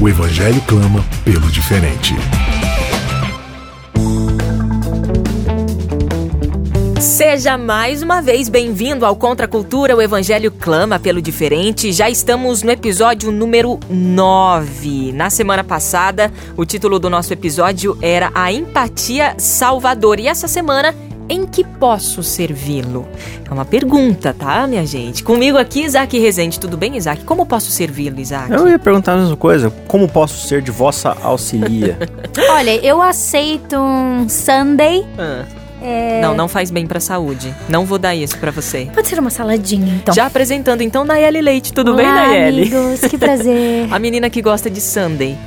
O Evangelho clama pelo diferente. Seja mais uma vez bem-vindo ao Contra a Cultura, o Evangelho clama pelo diferente. Já estamos no episódio número 9. Na semana passada, o título do nosso episódio era A Empatia Salvadora. E essa semana em que posso servi-lo? É uma pergunta, tá, minha gente? Comigo aqui, Isaac Rezende. Tudo bem, Isaac? Como posso servi-lo, Isaac? Eu ia perguntar a mesma coisa. Como posso ser de vossa auxilia? Olha, eu aceito um Sunday. Ah. É... Não, não faz bem pra saúde. Não vou dar isso pra você. Pode ser uma saladinha, então. Já apresentando, então, Nayeli Leite. Tudo Olá, bem, Nayeli? amigos. Que prazer. a menina que gosta de Sunday.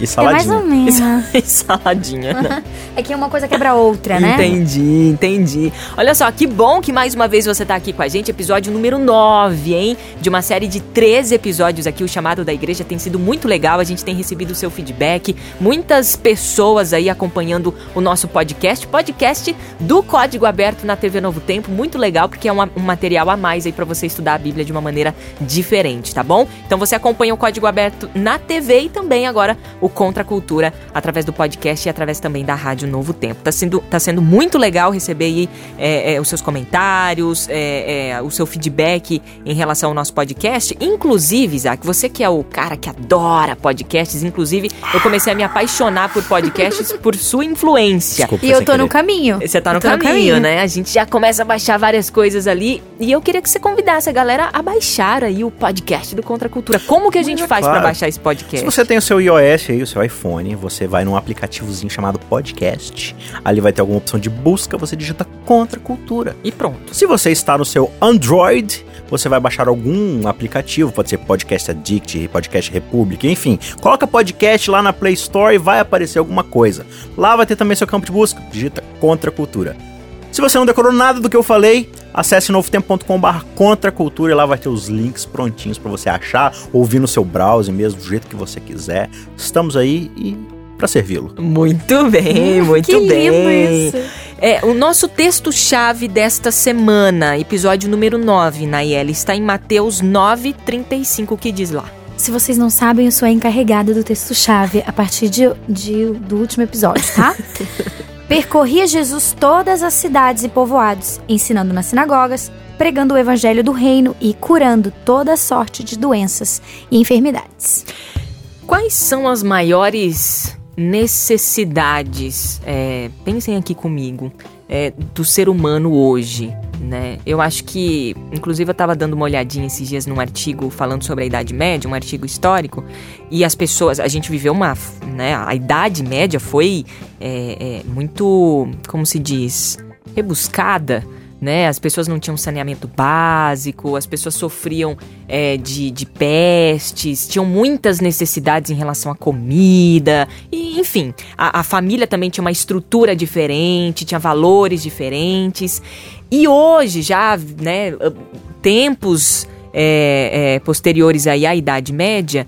E saladinha. É mais ou menos. E saladinha, né? é que uma coisa quebra outra, né? Entendi, entendi. Olha só, que bom que mais uma vez você tá aqui com a gente. Episódio número 9, hein? De uma série de 13 episódios aqui. O chamado da igreja tem sido muito legal. A gente tem recebido o seu feedback. Muitas pessoas aí acompanhando o nosso podcast. Podcast do Código Aberto na TV Novo Tempo. Muito legal, porque é uma, um material a mais aí para você estudar a Bíblia de uma maneira diferente, tá bom? Então você acompanha o Código Aberto na TV e também agora o Contra a Cultura através do podcast e através também da Rádio Novo Tempo. Tá sendo, tá sendo muito legal receber aí é, é, os seus comentários, é, é, o seu feedback em relação ao nosso podcast. Inclusive, Isaac, você que é o cara que adora podcasts, inclusive eu comecei a me apaixonar por podcasts por sua influência. Desculpa, E eu tô no querer. caminho. Você tá no no caminho, caminho. né? A gente já começa a baixar várias coisas ali. E eu queria que você convidasse a galera a baixar aí o podcast do Contra a Cultura. Como que a gente é faz pra claro. baixar esse podcast? Se você tem o seu iOS aí, o seu iPhone, você vai num aplicativozinho chamado Podcast. Ali vai ter alguma opção de busca, você digita Contra a Cultura. E pronto. Se você está no seu Android, você vai baixar algum aplicativo, pode ser Podcast Addict, Podcast Republic, enfim. Coloca podcast lá na Play Store e vai aparecer alguma coisa. Lá vai ter também seu campo de busca, digita Contra a Cultura. Se você não decorou nada do que eu falei, acesse novotempo.com.br contra a cultura e lá vai ter os links prontinhos para você achar, ouvir no seu browser mesmo, do jeito que você quiser. Estamos aí e para servi-lo. Muito bem, muito que bem. lindo isso. É, o nosso texto-chave desta semana, episódio número 9, Nayeli, está em Mateus 9,35, que diz lá. Se vocês não sabem, eu sou a encarregada do texto-chave a partir de, de- do último episódio, tá? Percorria Jesus todas as cidades e povoados, ensinando nas sinagogas, pregando o evangelho do reino e curando toda sorte de doenças e enfermidades. Quais são as maiores necessidades, é, pensem aqui comigo, é, do ser humano hoje, né? Eu acho que, inclusive eu estava dando uma olhadinha esses dias num artigo falando sobre a Idade Média, um artigo histórico, e as pessoas, a gente viveu uma, né, a Idade Média foi é, é, muito, como se diz, rebuscada, né? As pessoas não tinham saneamento básico, as pessoas sofriam é, de, de pestes, tinham muitas necessidades em relação à comida, e enfim, a, a família também tinha uma estrutura diferente, tinha valores diferentes. E hoje, já, né, tempos é, é, posteriores aí à Idade Média,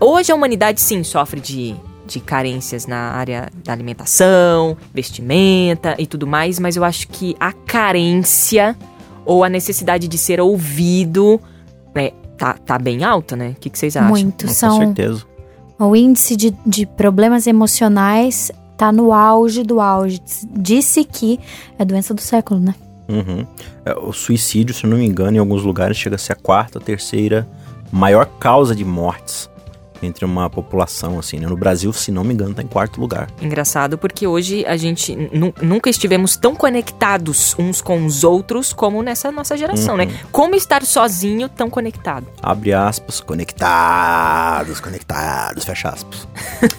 hoje a humanidade sim sofre de de carências na área da alimentação, vestimenta e tudo mais, mas eu acho que a carência ou a necessidade de ser ouvido é, tá, tá bem alta, né? O que, que vocês acham? Muito. Com São, certeza. o índice de, de problemas emocionais tá no auge do auge. Disse que é a doença do século, né? Uhum. É, O suicídio, se não me engano, em alguns lugares chega a ser a quarta, terceira maior causa de mortes entre uma população, assim, né? No Brasil, se não me engano, tá em quarto lugar. Engraçado porque hoje a gente nu- nunca estivemos tão conectados uns com os outros como nessa nossa geração, né? Como estar sozinho tão conectado? Abre aspas, conectados, conectados, fecha aspas.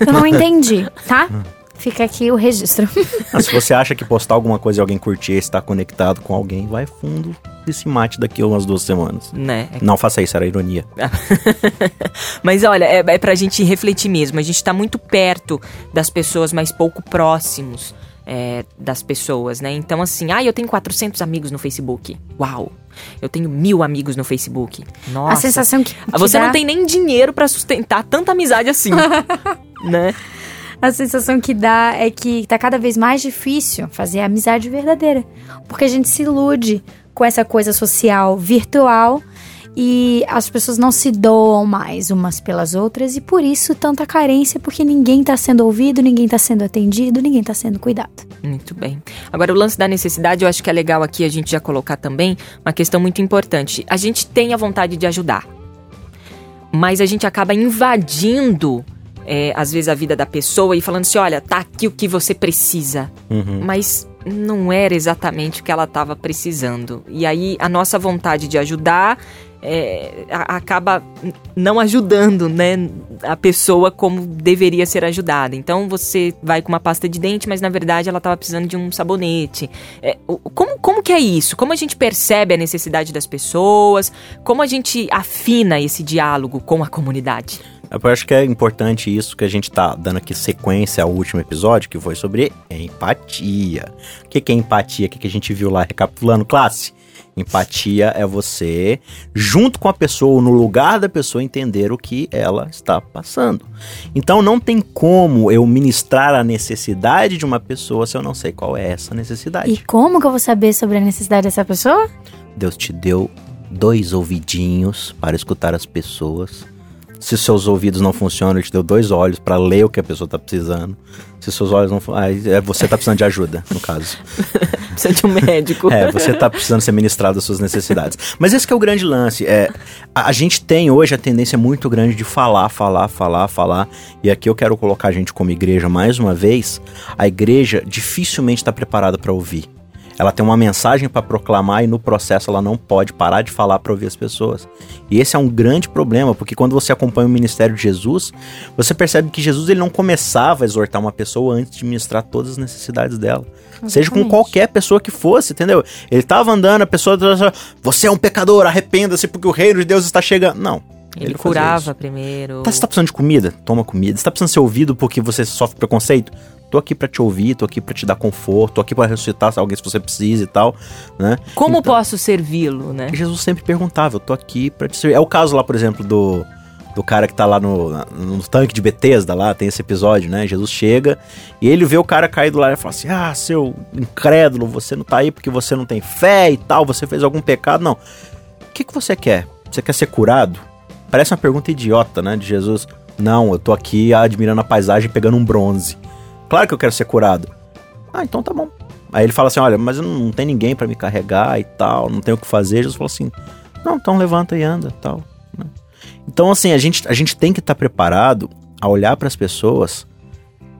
Eu não entendi, tá? Fica aqui o registro. Ah, se você acha que postar alguma coisa e alguém curtir estar conectado com alguém, vai fundo e se mate daqui a umas duas semanas. Né? Não faça isso, era ironia. Mas olha, é, é pra gente refletir mesmo. A gente tá muito perto das pessoas, mas pouco próximos é, das pessoas, né? Então, assim, ah, eu tenho 400 amigos no Facebook. Uau! Eu tenho mil amigos no Facebook. Nossa. A sensação que. que Você dá, não tem nem dinheiro pra sustentar tanta amizade assim, né? A sensação que dá é que tá cada vez mais difícil fazer a amizade verdadeira. Porque a gente se ilude com essa coisa social virtual e as pessoas não se doam mais umas pelas outras e por isso tanta carência, porque ninguém tá sendo ouvido, ninguém tá sendo atendido, ninguém tá sendo cuidado. Muito bem. Agora, o lance da necessidade, eu acho que é legal aqui a gente já colocar também uma questão muito importante. A gente tem a vontade de ajudar, mas a gente acaba invadindo, é, às vezes, a vida da pessoa e falando assim: olha, tá aqui o que você precisa. Uhum. Mas não era exatamente o que ela estava precisando. E aí a nossa vontade de ajudar é, acaba não ajudando, né, a pessoa como deveria ser ajudada. Então você vai com uma pasta de dente, mas na verdade ela estava precisando de um sabonete. É, como, como que é isso? Como a gente percebe a necessidade das pessoas? Como a gente afina esse diálogo com a comunidade? Eu acho que é importante isso que a gente tá dando aqui sequência ao último episódio, que foi sobre empatia. O que que é empatia? O que que a gente viu lá recapitulando, classe? Empatia é você, junto com a pessoa, no lugar da pessoa, entender o que ela está passando. Então não tem como eu ministrar a necessidade de uma pessoa se eu não sei qual é essa necessidade. E como que eu vou saber sobre a necessidade dessa pessoa? Deus te deu dois ouvidinhos para escutar as pessoas. Se seus ouvidos não funcionam, ele te deu dois olhos para ler o que a pessoa tá precisando. Se seus olhos não funcionam, você tá precisando de ajuda, no caso. Precisa de um médico. É, você tá precisando ser ministrado as suas necessidades. Mas esse que é o grande lance. É, a, a gente tem hoje a tendência muito grande de falar, falar, falar, falar. E aqui eu quero colocar a gente como igreja mais uma vez. A igreja dificilmente está preparada para ouvir. Ela tem uma mensagem para proclamar e no processo ela não pode parar de falar para ouvir as pessoas. E esse é um grande problema, porque quando você acompanha o ministério de Jesus, você percebe que Jesus ele não começava a exortar uma pessoa antes de ministrar todas as necessidades dela. Seja com Exatamente. qualquer pessoa que fosse, entendeu? Ele tava andando, a pessoa você é um pecador, arrependa-se porque o reino de Deus está chegando. Não. Ele, fazia curava primeiro. Tá, você tá precisando de comida? Toma comida. Você tá precisando ser ouvido porque você sofre preconceito? Tô aqui pra te ouvir, tô aqui pra te dar conforto, tô aqui pra ressuscitar alguém se você precisa e tal, né? Como Então- posso servi-lo, né? Jesus sempre perguntava, eu tô aqui pra te servir. É o caso lá, por exemplo, do, do cara que tá lá no, no tanque de Betesda lá, tem esse episódio, né? Jesus chega e ele vê o cara caído lá e fala assim, ah, seu incrédulo, você não tá aí porque você não tem fé e tal, você fez algum pecado. Não. O que, que você quer? Você quer ser curado? Parece uma pergunta idiota, né, de Jesus. Não, eu tô aqui admirando a paisagem pegando um bronze. Claro que eu quero ser curado. Ah, então tá bom. Aí ele fala assim: olha, mas não, tem ninguém pra me carregar e tal, não tenho o que fazer. Jesus falou assim: não, então levanta e anda tal. né? Então, assim, a gente, a gente tem que estar preparado a olhar para as pessoas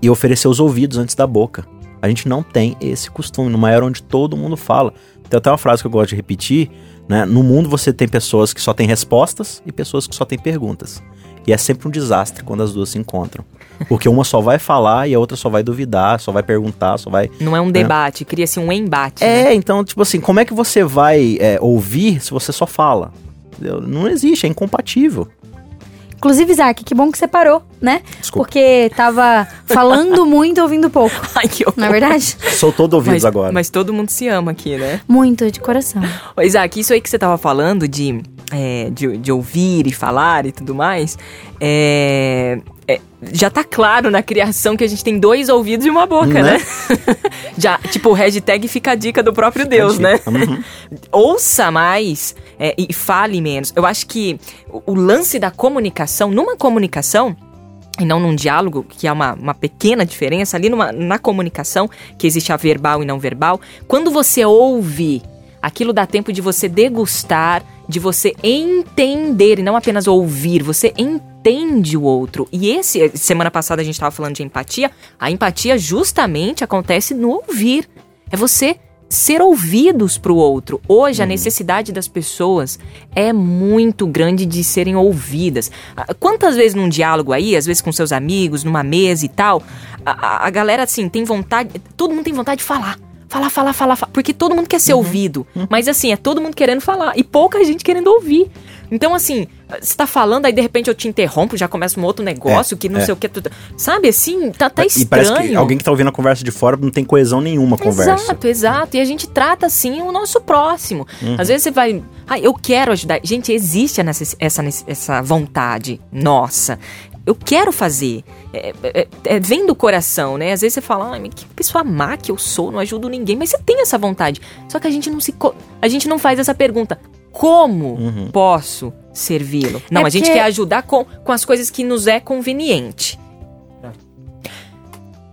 e oferecer os ouvidos antes da boca. A gente não tem esse costume, numa era onde todo mundo fala. Tem até uma frase que eu gosto de repetir, né? No mundo você tem pessoas que só têm respostas e pessoas que só têm perguntas. E é sempre um desastre quando as duas se encontram. Porque uma só vai falar e a outra só vai duvidar, só vai perguntar, só vai Não é um debate, cria-se um embate. né? é, então, tipo assim, como é que você vai é, ouvir se você só fala? Não existe, é incompatível. Inclusive, Isaac, que bom que você parou, né? Desculpa. Porque tava falando muito, ouvindo pouco. Ai, que horror. Não é verdade? Sou todo ouvidos Mas, agora. mas todo mundo se ama aqui, né? Muito, de coração. Ô, Isaac, isso aí que você tava falando de, é, de, de ouvir e falar e tudo mais, é, é, já tá claro na criação que a gente tem dois ouvidos e uma boca, né? Né? já, tipo, o hashtag fica a dica do próprio Deus, né? Uhum. ouça mais é, e fale menos. Eu acho que o, o lance da comunicação, numa comunicação, e não num diálogo, que é uma, uma pequena diferença, ali numa, na comunicação, que existe a verbal e não verbal, quando você ouve, aquilo dá tempo de você degustar, de você entender, e não apenas ouvir, você entende o outro. E esse, semana passada a gente estava falando de empatia, a empatia justamente acontece no ouvir. É você ser ouvidos para o outro. Hoje, a necessidade das pessoas é muito grande de serem ouvidas. Ah, Quantas vezes num diálogo aí, às vezes com seus amigos, numa mesa e tal, a- a galera, assim, tem vontade. Todo mundo tem vontade de falar. Falar, falar, falar, falar. Porque todo mundo quer ser ouvido. Mas, assim, é todo mundo querendo falar. E pouca gente querendo ouvir. Então, assim, você tá falando, aí de repente eu te interrompo, já começa um outro negócio que não é. sei o que. tu- Sabe assim? Tá, tá E estranho. parece que alguém que tá ouvindo a conversa de fora não tem coesão nenhuma a conversa. Exato, exato. E a gente trata assim o nosso próximo. Uhum. Às vezes você vai. Ah, eu quero ajudar. Gente, existe essa, nece- essa vontade nossa. Eu quero fazer. É, é- é- vem do coração, né? Às vezes você fala, mas que pessoa má que eu sou, não ajudo ninguém. Mas você tem essa vontade. Só que a gente não se. A gente não faz essa pergunta. Como Uhum. posso servi-lo? Não, É a gente quer ajudar com, com as coisas que nos é conveniente.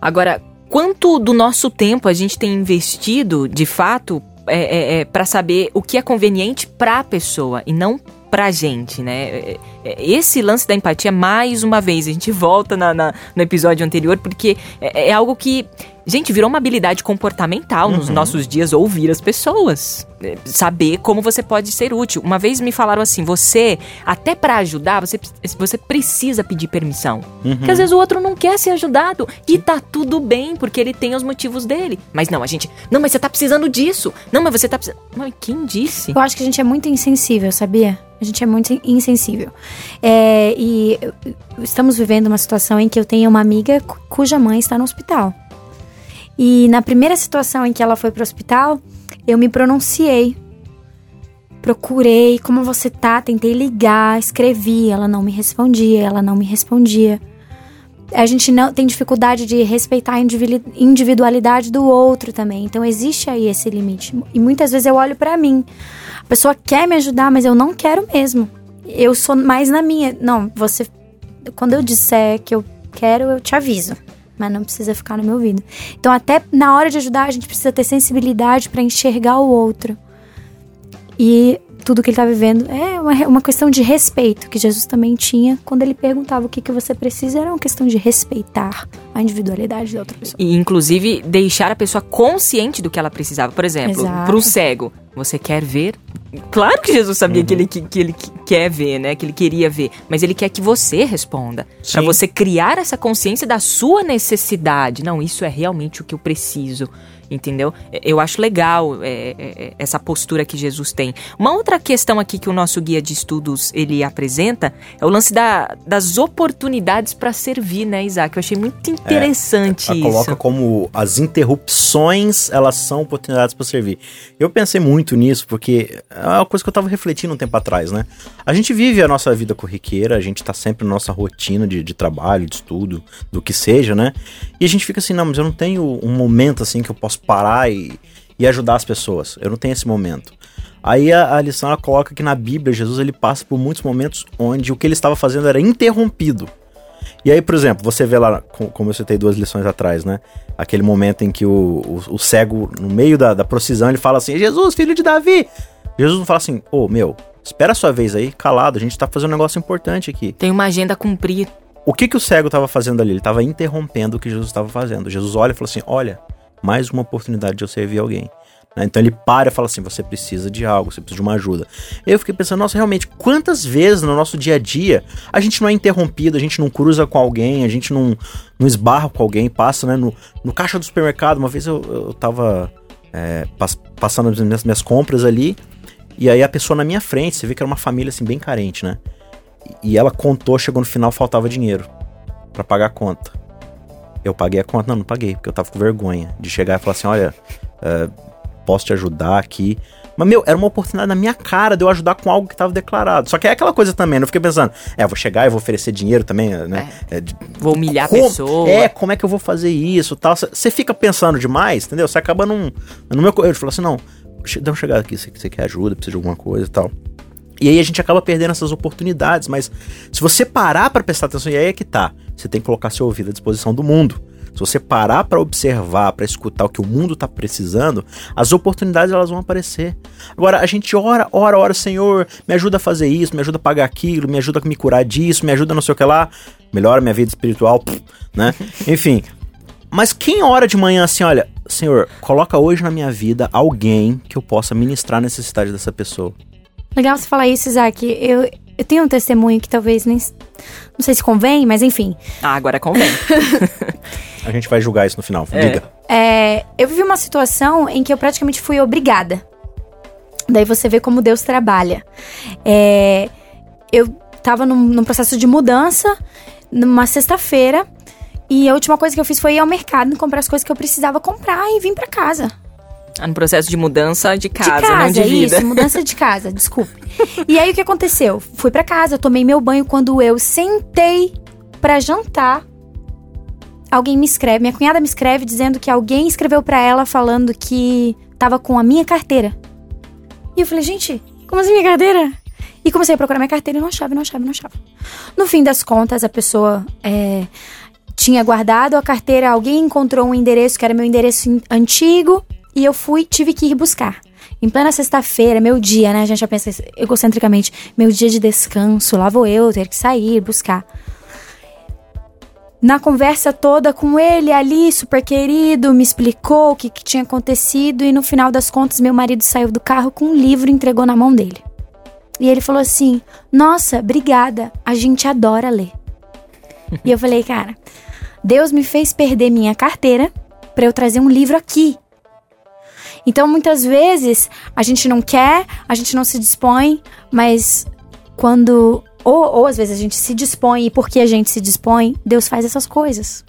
Agora, quanto do nosso tempo a gente tem investido, de fato, é, é, para saber o que é conveniente para a pessoa e não pra gente, né? É, Esse lance da empatia, mais uma vez, a gente volta na- na- no episódio anterior, porque é, é algo que, gente, virou uma habilidade comportamental nos nossos dias, ouvir as pessoas. É, Saber como você pode ser útil. Uma vez me falaram assim, você, até pra ajudar, você, você precisa pedir permissão. Porque às vezes o outro não quer ser ajudado e tá tudo bem, porque ele tem os motivos dele. Mas não, a gente, não, mas você tá precisando disso. Não, mas você tá precisando. Mas quem disse? Eu acho que a gente é muito insensível, sabia? A gente é muito insensível. É, e estamos vivendo uma situação em que eu tenho uma amiga cu- cuja mãe está no hospital. E na primeira situação em que ela foi pro hospital, eu me pronunciei. Procurei como você tá, tentei ligar, escrevi, ela não me respondia, ela não me respondia. A gente não tem dificuldade de respeitar a individu- individualidade do outro também. Então existe aí esse limite. E muitas vezes eu olho pra mim. A pessoa quer me ajudar, mas eu não quero mesmo. Eu sou mais na minha. Não, você. Quando eu disser que eu quero, eu te aviso. Mas não precisa ficar no meu ouvido. Então, até na hora de ajudar, a gente precisa ter sensibilidade pra enxergar o outro. E tudo que ele tá vivendo é uma, uma questão de respeito, que Jesus também tinha quando ele perguntava o que, que você precisa, era uma questão de respeitar a individualidade da outra pessoa. E, inclusive, deixar a pessoa consciente do que ela precisava. Por exemplo, Exato. para um cego, você quer ver? Claro que Jesus sabia que, ele, que, que ele que- quer ver, né? Que ele queria ver. Mas ele quer que você responda. Pra Sim. você criar essa consciência da sua necessidade. Não, isso é realmente o que eu preciso. Entendeu? Eu acho legal é, é, é, essa postura que Jesus tem. Uma outra questão aqui que o nosso guia de estudos ele apresenta é o lance da, das oportunidades para servir, né, Isaac? Eu achei muito interessante Ela isso. coloca como as interrupções, elas são oportunidades para servir. Eu pensei muito nisso, porque é uma coisa que eu tava refletindo um tempo atrás, né? A gente vive a nossa vida corriqueira, a gente tá sempre na nossa rotina de, de trabalho, de estudo, do que seja, né? E a gente fica assim, não, mas eu não tenho um momento assim que eu posso parar e, e ajudar as pessoas. Eu não tenho esse momento. Aí a, a lição ela coloca que na Bíblia Jesus ele passa por muitos momentos onde o que ele estava fazendo era interrompido. E aí, por exemplo, você vê lá, co- como eu citei duas lições atrás, né? Aquele momento em que o, o, o cego, no meio da, da procissão, ele fala assim: Jesus, filho de Davi! Jesus não fala assim: Ô, meu, espera a sua vez aí, calado, a gente tá fazendo um negócio importante aqui. Tem uma agenda a cumprir. O que que o cego tava fazendo ali? Ele tava interrompendo o que Jesus estava fazendo. Jesus olha e fala assim: Olha, mais uma oportunidade de eu servir alguém. né? Então ele para e fala assim: Você precisa de algo, você precisa de uma ajuda. Eu fiquei pensando: Nossa, realmente, quantas vezes no nosso dia a dia a gente não é interrompido, a gente não cruza com alguém, a gente não, não esbarra com alguém, passa, né? No, no caixa do supermercado, uma vez eu, eu tava é, pas- passando as minhas, minhas compras ali. E aí a pessoa na minha frente, você vê que era uma família assim bem carente, né? E ela contou, chegou no final, faltava dinheiro pra pagar a conta. Eu paguei a conta? Não, não paguei, porque eu tava com vergonha de chegar e falar assim: olha, é, posso te ajudar aqui. Mas, meu, era uma oportunidade na minha cara de eu ajudar com algo que tava declarado. Só que é aquela coisa também, né? eu fiquei pensando, é, eu vou chegar e vou oferecer dinheiro também, né? É, de- Vou humilhar como- a pessoa. É, como é que eu vou fazer isso tal. Você fica pensando demais, entendeu? Você acaba num. No meu. Eu falo assim, não, che- dá uma chegada aqui, você, você quer ajuda, precisa de alguma coisa e tal. E aí a gente acaba perdendo essas oportunidades, mas se você parar pra prestar atenção, e aí é que tá, você tem que colocar seu ouvido à disposição do mundo. Se você parar pra observar, pra escutar o que o mundo tá precisando, as oportunidades elas vão aparecer. Agora a gente ora, ora, ora, Senhor, me ajuda a fazer isso, me ajuda a pagar aquilo, me ajuda a me curar disso, me ajuda não sei o que lá, melhora minha vida espiritual, né? Enfim, mas quem ora de manhã assim, olha, Senhor, coloca hoje na minha vida alguém que eu possa ministrar a necessidade dessa pessoa. Legal você falar isso, Isaac. Eu, eu tenho um testemunho que talvez nem. Não sei se convém, mas enfim. Ah, agora convém. a gente vai julgar isso no final. É. Diga. É, eu vivi uma situação em que eu praticamente fui obrigada. Daí você vê como Deus trabalha. É, eu tava num, num processo de mudança numa sexta-feira. E a última coisa que eu fiz foi ir ao mercado comprar as coisas que eu precisava comprar e vim para casa. Ah, no processo de mudança de casa, de casa não de vida. isso, mudança de casa, desculpe. e aí o que aconteceu? Fui para casa, tomei meu banho quando eu sentei para jantar. Alguém me escreve, minha cunhada me escreve dizendo que alguém escreveu para ela falando que tava com a minha carteira. E eu falei, gente, como assim minha carteira? E comecei a procurar minha carteira e não achava, não achava, não achava. No fim das contas, a pessoa é, tinha guardado a carteira, alguém encontrou um endereço que era meu endereço antigo e eu fui, tive que ir buscar. Em plena sexta-feira, meu dia, né? A gente já pensa egocentricamente, meu dia de descanso, lá vou eu ter que sair, buscar. Na conversa toda com ele ali, super querido, me explicou o que, que tinha acontecido e no final das contas, meu marido saiu do carro com um livro e entregou na mão dele. E ele falou assim: Nossa, obrigada, a gente adora ler. e eu falei, cara, Deus me fez perder minha carteira para eu trazer um livro aqui. Então, muitas vezes, a gente não quer, a gente não se dispõe, mas quando ou, ou às vezes a gente se dispõe, e porque a gente se dispõe, Deus faz essas coisas.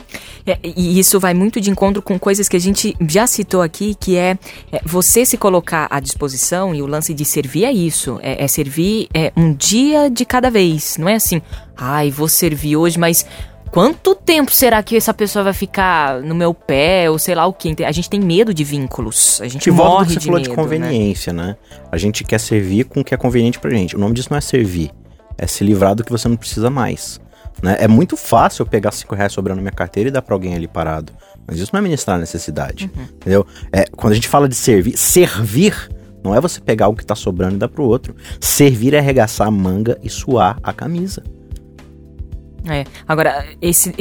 É, e isso vai muito de encontro com coisas que a gente já citou aqui, que é, é você se colocar à disposição, e o lance de servir é isso. É, é servir é, um dia de cada vez. Não é assim, ai, vou servir hoje, mas quanto tempo será que essa pessoa vai ficar no meu pé, ou sei lá o que? A gente tem medo de vínculos. A gente que morre você de falou medo, de conveniência, né? né? A gente quer servir com o que é conveniente pra gente. O nome disso não é servir é se livrar do que você não precisa mais. Né? É muito fácil eu pegar 5 reais sobrando na minha carteira e dar pra alguém ali parado. Mas isso não é ministrar necessidade. Uhum. Entendeu? É, quando a gente fala de servir, servir não é você pegar o que tá sobrando e dar pro outro. Servir é arregaçar a manga e suar a camisa. É, agora, esse,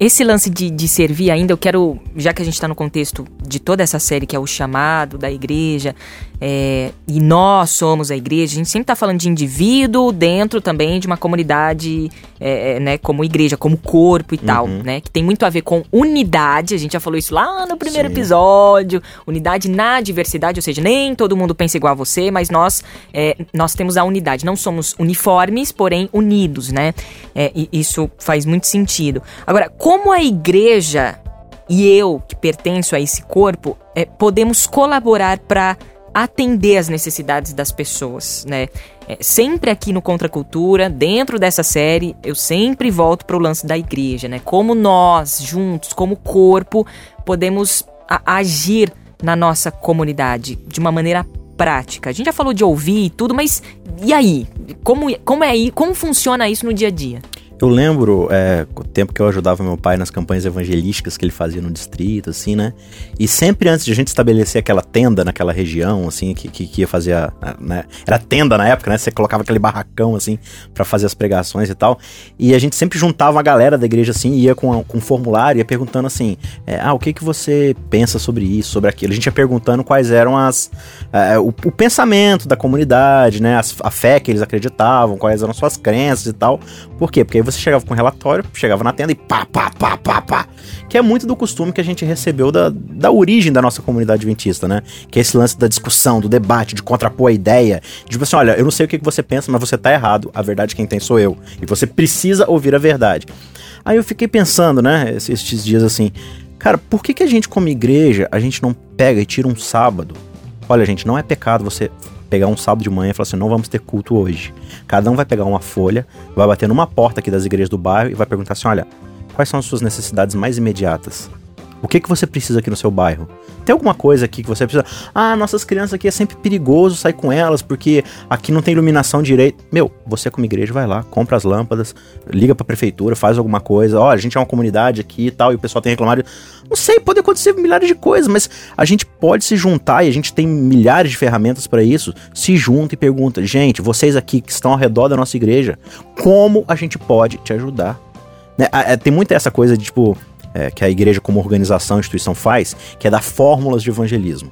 esse lance de, de servir ainda, eu quero, já que a gente está no contexto de toda essa série que é o chamado da igreja, é, e nós somos a igreja, a gente sempre está falando de indivíduo dentro também de uma comunidade, é, é, né, como igreja, como corpo e uhum. tal, né, que tem muito a ver com unidade, a gente já falou isso lá no primeiro Sim. episódio, unidade na diversidade, ou seja, nem todo mundo pensa igual a você, mas nós, é, nós temos a unidade, não somos uniformes, porém unidos, né, é, e isso faz muito sentido. Agora, como a igreja e eu, que pertenço a esse corpo, é, podemos colaborar para atender as necessidades das pessoas, né? É, sempre aqui no Contracultura, dentro dessa série, eu sempre volto para o lance da igreja, né? Como nós, juntos, como corpo, podemos agir na nossa comunidade de uma maneira prática. A gente já falou de ouvir e tudo, mas e aí? Como, como é aí? Como funciona isso no dia a dia? Eu lembro é, o tempo que eu ajudava meu pai nas campanhas evangelísticas que ele fazia no distrito, assim, né? E sempre antes de a gente estabelecer aquela tenda naquela região, assim, que, que, que ia fazer a, né? Era tenda na época, né? Você colocava aquele barracão, assim, para fazer as pregações e tal. E a gente sempre juntava uma galera da igreja, assim, ia com, com um formulário, ia perguntando assim, é, ah, o que que você pensa sobre isso, sobre aquilo? A gente ia perguntando quais eram as... É, o, o, pensamento da comunidade, né? As, a fé que eles acreditavam, quais eram suas crenças e tal. Por quê? Porque você chegava com um relatório, chegava na tenda e pá, pá, pá, pá, pá. Que é muito do costume que a gente recebeu da, da origem da nossa comunidade adventista, né? Que é esse lance da discussão, do debate, de contrapor a ideia. De tipo assim, olha, eu não sei o que você pensa, mas você tá errado. A verdade quem tem sou eu. E você precisa ouvir a verdade. Aí eu fiquei pensando, né, esses dias assim, cara, por que, que a gente, como igreja, a gente não pega e tira um sábado? Olha, gente, não é pecado você pegar um sábado de manhã e falar assim: não vamos ter culto hoje. Cada um vai pegar uma folha, vai bater numa porta aqui das igrejas do bairro e vai perguntar assim: olha, quais são as suas necessidades mais imediatas? O que, que você precisa aqui no seu bairro? Tem alguma coisa aqui que você precisa? Ah, nossas crianças aqui é sempre perigoso sair com elas porque aqui não tem iluminação direito. Meu, você como igreja vai lá, compra as lâmpadas, liga pra prefeitura, faz alguma coisa. Olha, a gente é uma comunidade aqui e tal, e o pessoal tem reclamado. Não sei, pode acontecer milhares de coisas, mas a gente pode se juntar e a gente tem milhares de ferramentas para isso. Se junta e pergunta, gente, vocês aqui que estão ao redor da nossa igreja, como a gente pode te ajudar? Né? Tem muita essa coisa de tipo é, que a igreja como organização, instituição faz, que é dar fórmulas de evangelismo.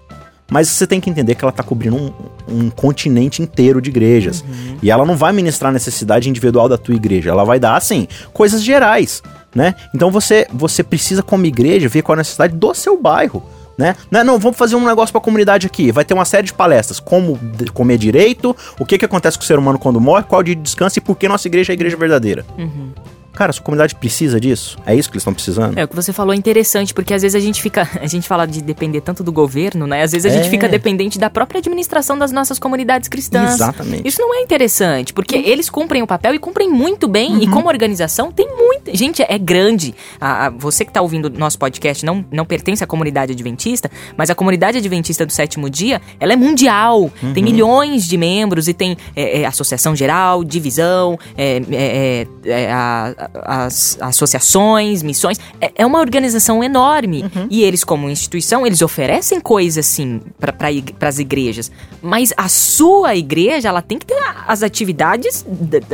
Mas você tem que entender que ela está cobrindo um, um, continente inteiro de igrejas. Uhum. E ela não vai ministrar a necessidade individual da tua igreja. Ela vai dar, assim, coisas gerais, né? Então você, você precisa, como igreja, ver qual é a necessidade do seu bairro. Né? Não, é, não, vamos fazer um negócio para a comunidade aqui. Vai ter uma série de palestras. Como comer direito, o que, que acontece com o ser humano quando morre, qual o dia de descanso e por que nossa igreja é a igreja verdadeira. Uhum. Cara, sua comunidade precisa disso? É isso que eles estão precisando? É, o que você falou é interessante, porque às vezes a gente fica. A gente fala de depender tanto do governo, né? Às vezes a é. gente fica dependente da própria administração das nossas comunidades cristãs. Exatamente. Isso não é interessante, porque eles cumprem o papel e cumprem muito bem. Uhum. E como organização, tem muita. Gente, é grande. A, a, você que está ouvindo nosso podcast não, não pertence à comunidade adventista, mas a comunidade adventista do sétimo dia, ela é mundial. Uhum. Tem milhões de membros e tem é, é, associação geral, divisão, é, é, é a as associações, missões. É, é uma organização enorme. Uhum. E eles, como instituição, eles oferecem coisas, assim, para as igrejas. Mas a sua igreja, ela tem que ter as atividades,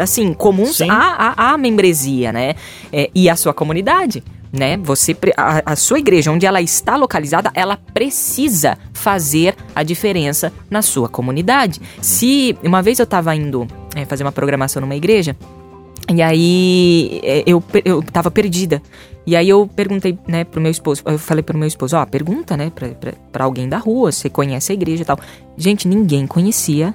assim, comuns à, à, à, membresia, né? É, e a sua comunidade né? Você a, a, sua igreja onde ela está localizada, ela precisa fazer a diferença na sua comunidade. Se uma vez eu estava indo é, fazer uma programação numa igreja e aí é, eu, eu tava perdida. E aí eu perguntei, né, pro meu esposo, eu falei pro meu esposo, ó, pergunta, né, pra, pra, pra alguém da rua, você conhece a igreja e tal. Gente, ninguém conhecia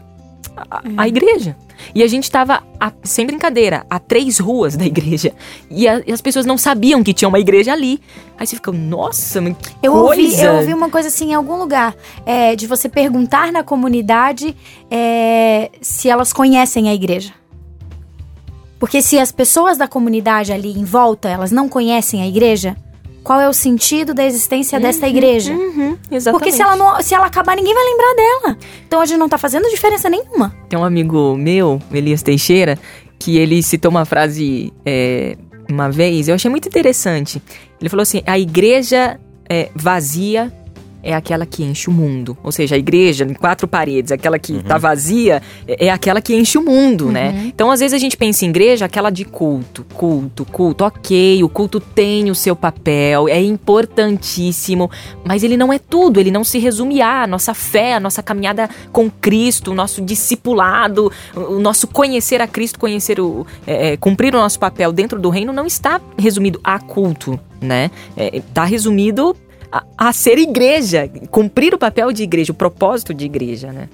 a, a uhum. igreja. E a gente tava, a, sem brincadeira, a três ruas da igreja. E, a, e, as pessoas não sabiam que tinha uma igreja ali. Aí você fica, nossa, mas eu coisa. Ouvi, eu ouvi uma coisa assim em algum lugar, é, de você perguntar na comunidade é, se elas conhecem a igreja. Porque se as pessoas da comunidade ali em volta, elas não conhecem a igreja, qual é o sentido da existência uhum, desta igreja? Uhum, Porque se ela, não, se ela acabar, ninguém vai lembrar dela. Então a gente não tá fazendo diferença nenhuma. Tem um amigo meu, Elias Teixeira, que ele citou uma frase é, uma vez, eu achei muito interessante. Ele falou assim: a igreja é, vazia é aquela que enche o mundo. Ou seja, a igreja em quatro paredes, aquela que está uhum. vazia, é, é aquela que enche o mundo, né? uhum. né? Então, às vezes a gente pensa em igreja, aquela de culto, culto, culto. Ok, o culto tem o seu papel, é importantíssimo, mas ele não é tudo, ele não se resume a nossa fé, a nossa caminhada com Cristo, o nosso discipulado, o nosso conhecer a Cristo, conhecer o. É, é, cumprir o nosso papel dentro do reino não está resumido a culto, né? Está é, resumido a, ser igreja, cumprir o papel de igreja, o propósito de igreja, né?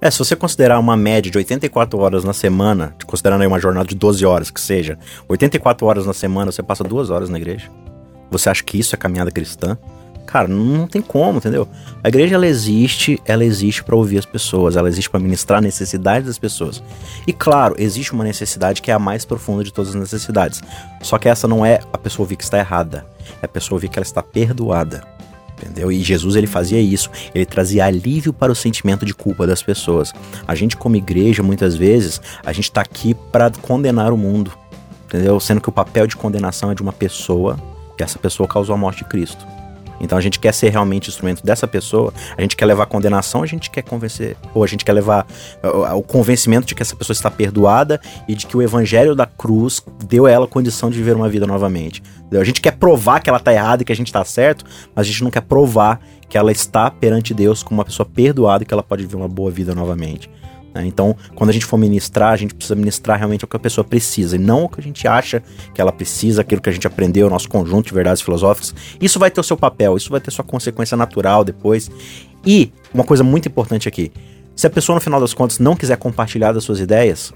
É, se você considerar uma média de 84 horas na semana, considerando aí uma jornada de 12 horas que seja, 84 horas na semana, você passa duas horas na igreja. Você acha que isso é caminhada cristã? Cara, não tem como, entendeu? A igreja ela existe, ela existe para ouvir as pessoas, ela existe para ministrar a necessidade das pessoas. E claro, existe uma necessidade que é a mais profunda de todas as necessidades. Só que essa não é a pessoa ouvir que está errada, é a pessoa ouvir que ela está perdoada. Entendeu? E Jesus ele fazia isso, ele trazia alívio para o sentimento de culpa das pessoas. A gente como igreja, muitas vezes, a gente está aqui para condenar o mundo, entendeu? Sendo que o papel de condenação é de uma pessoa, e essa pessoa causou a morte de Cristo. Então a gente quer ser realmente instrumento dessa pessoa, a gente quer levar condenação, a gente quer convencer, ou a gente quer levar o, o convencimento de que essa pessoa está perdoada e de que o evangelho da cruz deu a ela a condição de viver uma vida novamente. A gente quer provar que ela está errada e que a gente está certo, mas a gente não quer provar que ela está perante Deus como uma pessoa perdoada e que ela pode viver uma boa vida novamente. Né? Então, quando a gente for ministrar, a gente precisa ministrar realmente o que a pessoa precisa e não o que a gente acha que ela precisa, aquilo que a gente aprendeu, nosso conjunto de verdades filosóficas. Isso vai ter o seu papel, isso vai ter sua consequência natural depois. E uma coisa muito importante aqui: se a pessoa no final das contas não quiser compartilhar das suas ideias,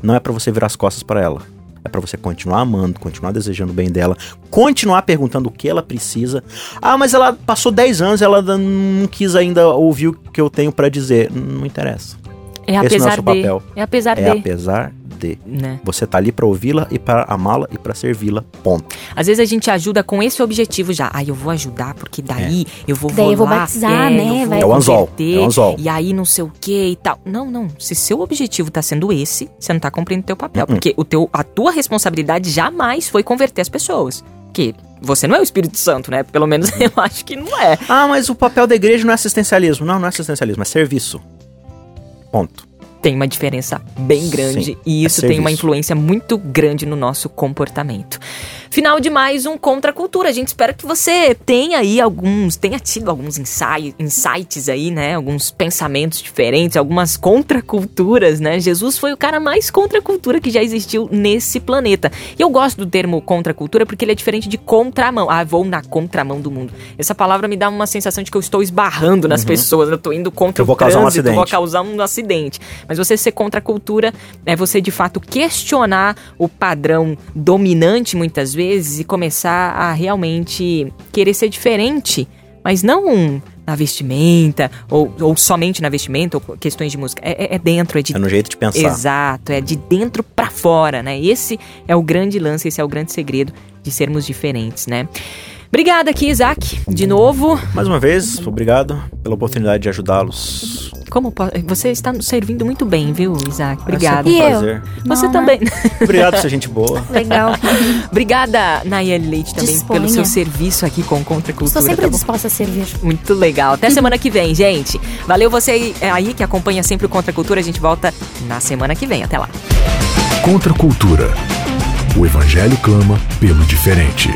não é para você virar as costas para ela. É para você continuar amando, continuar desejando o bem dela, continuar perguntando o que ela precisa. Ah, mas ela passou 10 anos, ela não quis ainda ouvir o que eu tenho para dizer. Não interessa. É apesar Esse não é o seu de. papel. É apesar é de. apesar de. Né? Você tá ali para ouvi-la e para amá-la e para servi-la. Ponto. Às vezes a gente ajuda com esse objetivo já. Ah, eu vou ajudar porque daí é. eu vou daí eu vou batizar, é, né? Vai é o anzol. É o anzol. E aí não sei o que e tal. Não, não. Se seu objetivo tá sendo esse, você não tá cumprindo o teu papel, uh -uh. porque o teu a tua responsabilidade jamais foi converter as pessoas. Que você não é o Espírito Santo, né? Pelo menos eu acho que não é. Ah, mas o papel da igreja não é assistencialismo. Não, não é assistencialismo, é serviço. Ponto. Tem uma diferença bem grande Sim, e isso é tem uma influência muito grande no nosso comportamento. Final de mais um Contra a Cultura. A gente espera que você tenha aí alguns, tenha tido alguns insights, insights aí, né? Alguns pensamentos diferentes, algumas contraculturas, né? Jesus foi o cara mais contra a cultura que já existiu nesse planeta. E eu gosto do termo contra a cultura porque ele é diferente de contramão. Ah, vou na contramão do mundo. Essa palavra me dá uma sensação de que eu estou esbarrando nas uhum. pessoas, eu estou indo contra eu o trânsito, um vou causar um acidente. Mas você ser contra a cultura é você de fato questionar o padrão dominante muitas vezes e começar a realmente querer ser diferente, mas não na vestimenta, ou, ou somente na vestimenta, ou questões de música. É, é, é dentro, é de. É no jeito de pensar. Exato, é de dentro para fora, né? Esse é o grande lance, esse é o grande segredo de sermos diferentes, né? Obrigada aqui, Isaac, de novo. Mais uma vez, obrigado pela oportunidade de ajudá-los. Como você está servindo muito bem, viu, Isaac? Obrigada. É um prazer. Você Não, também. Obrigado por ser gente boa. Legal. Obrigada, Nayeli Leite, também Disponha. pelo seu serviço aqui com Contra Cultura. Estou sempre tá disposta a servir. Muito legal. Até semana que vem, gente. Valeu você aí que acompanha sempre o Contra Cultura. A gente volta na semana que vem. Até lá. Contra Cultura. O Evangelho clama pelo diferente.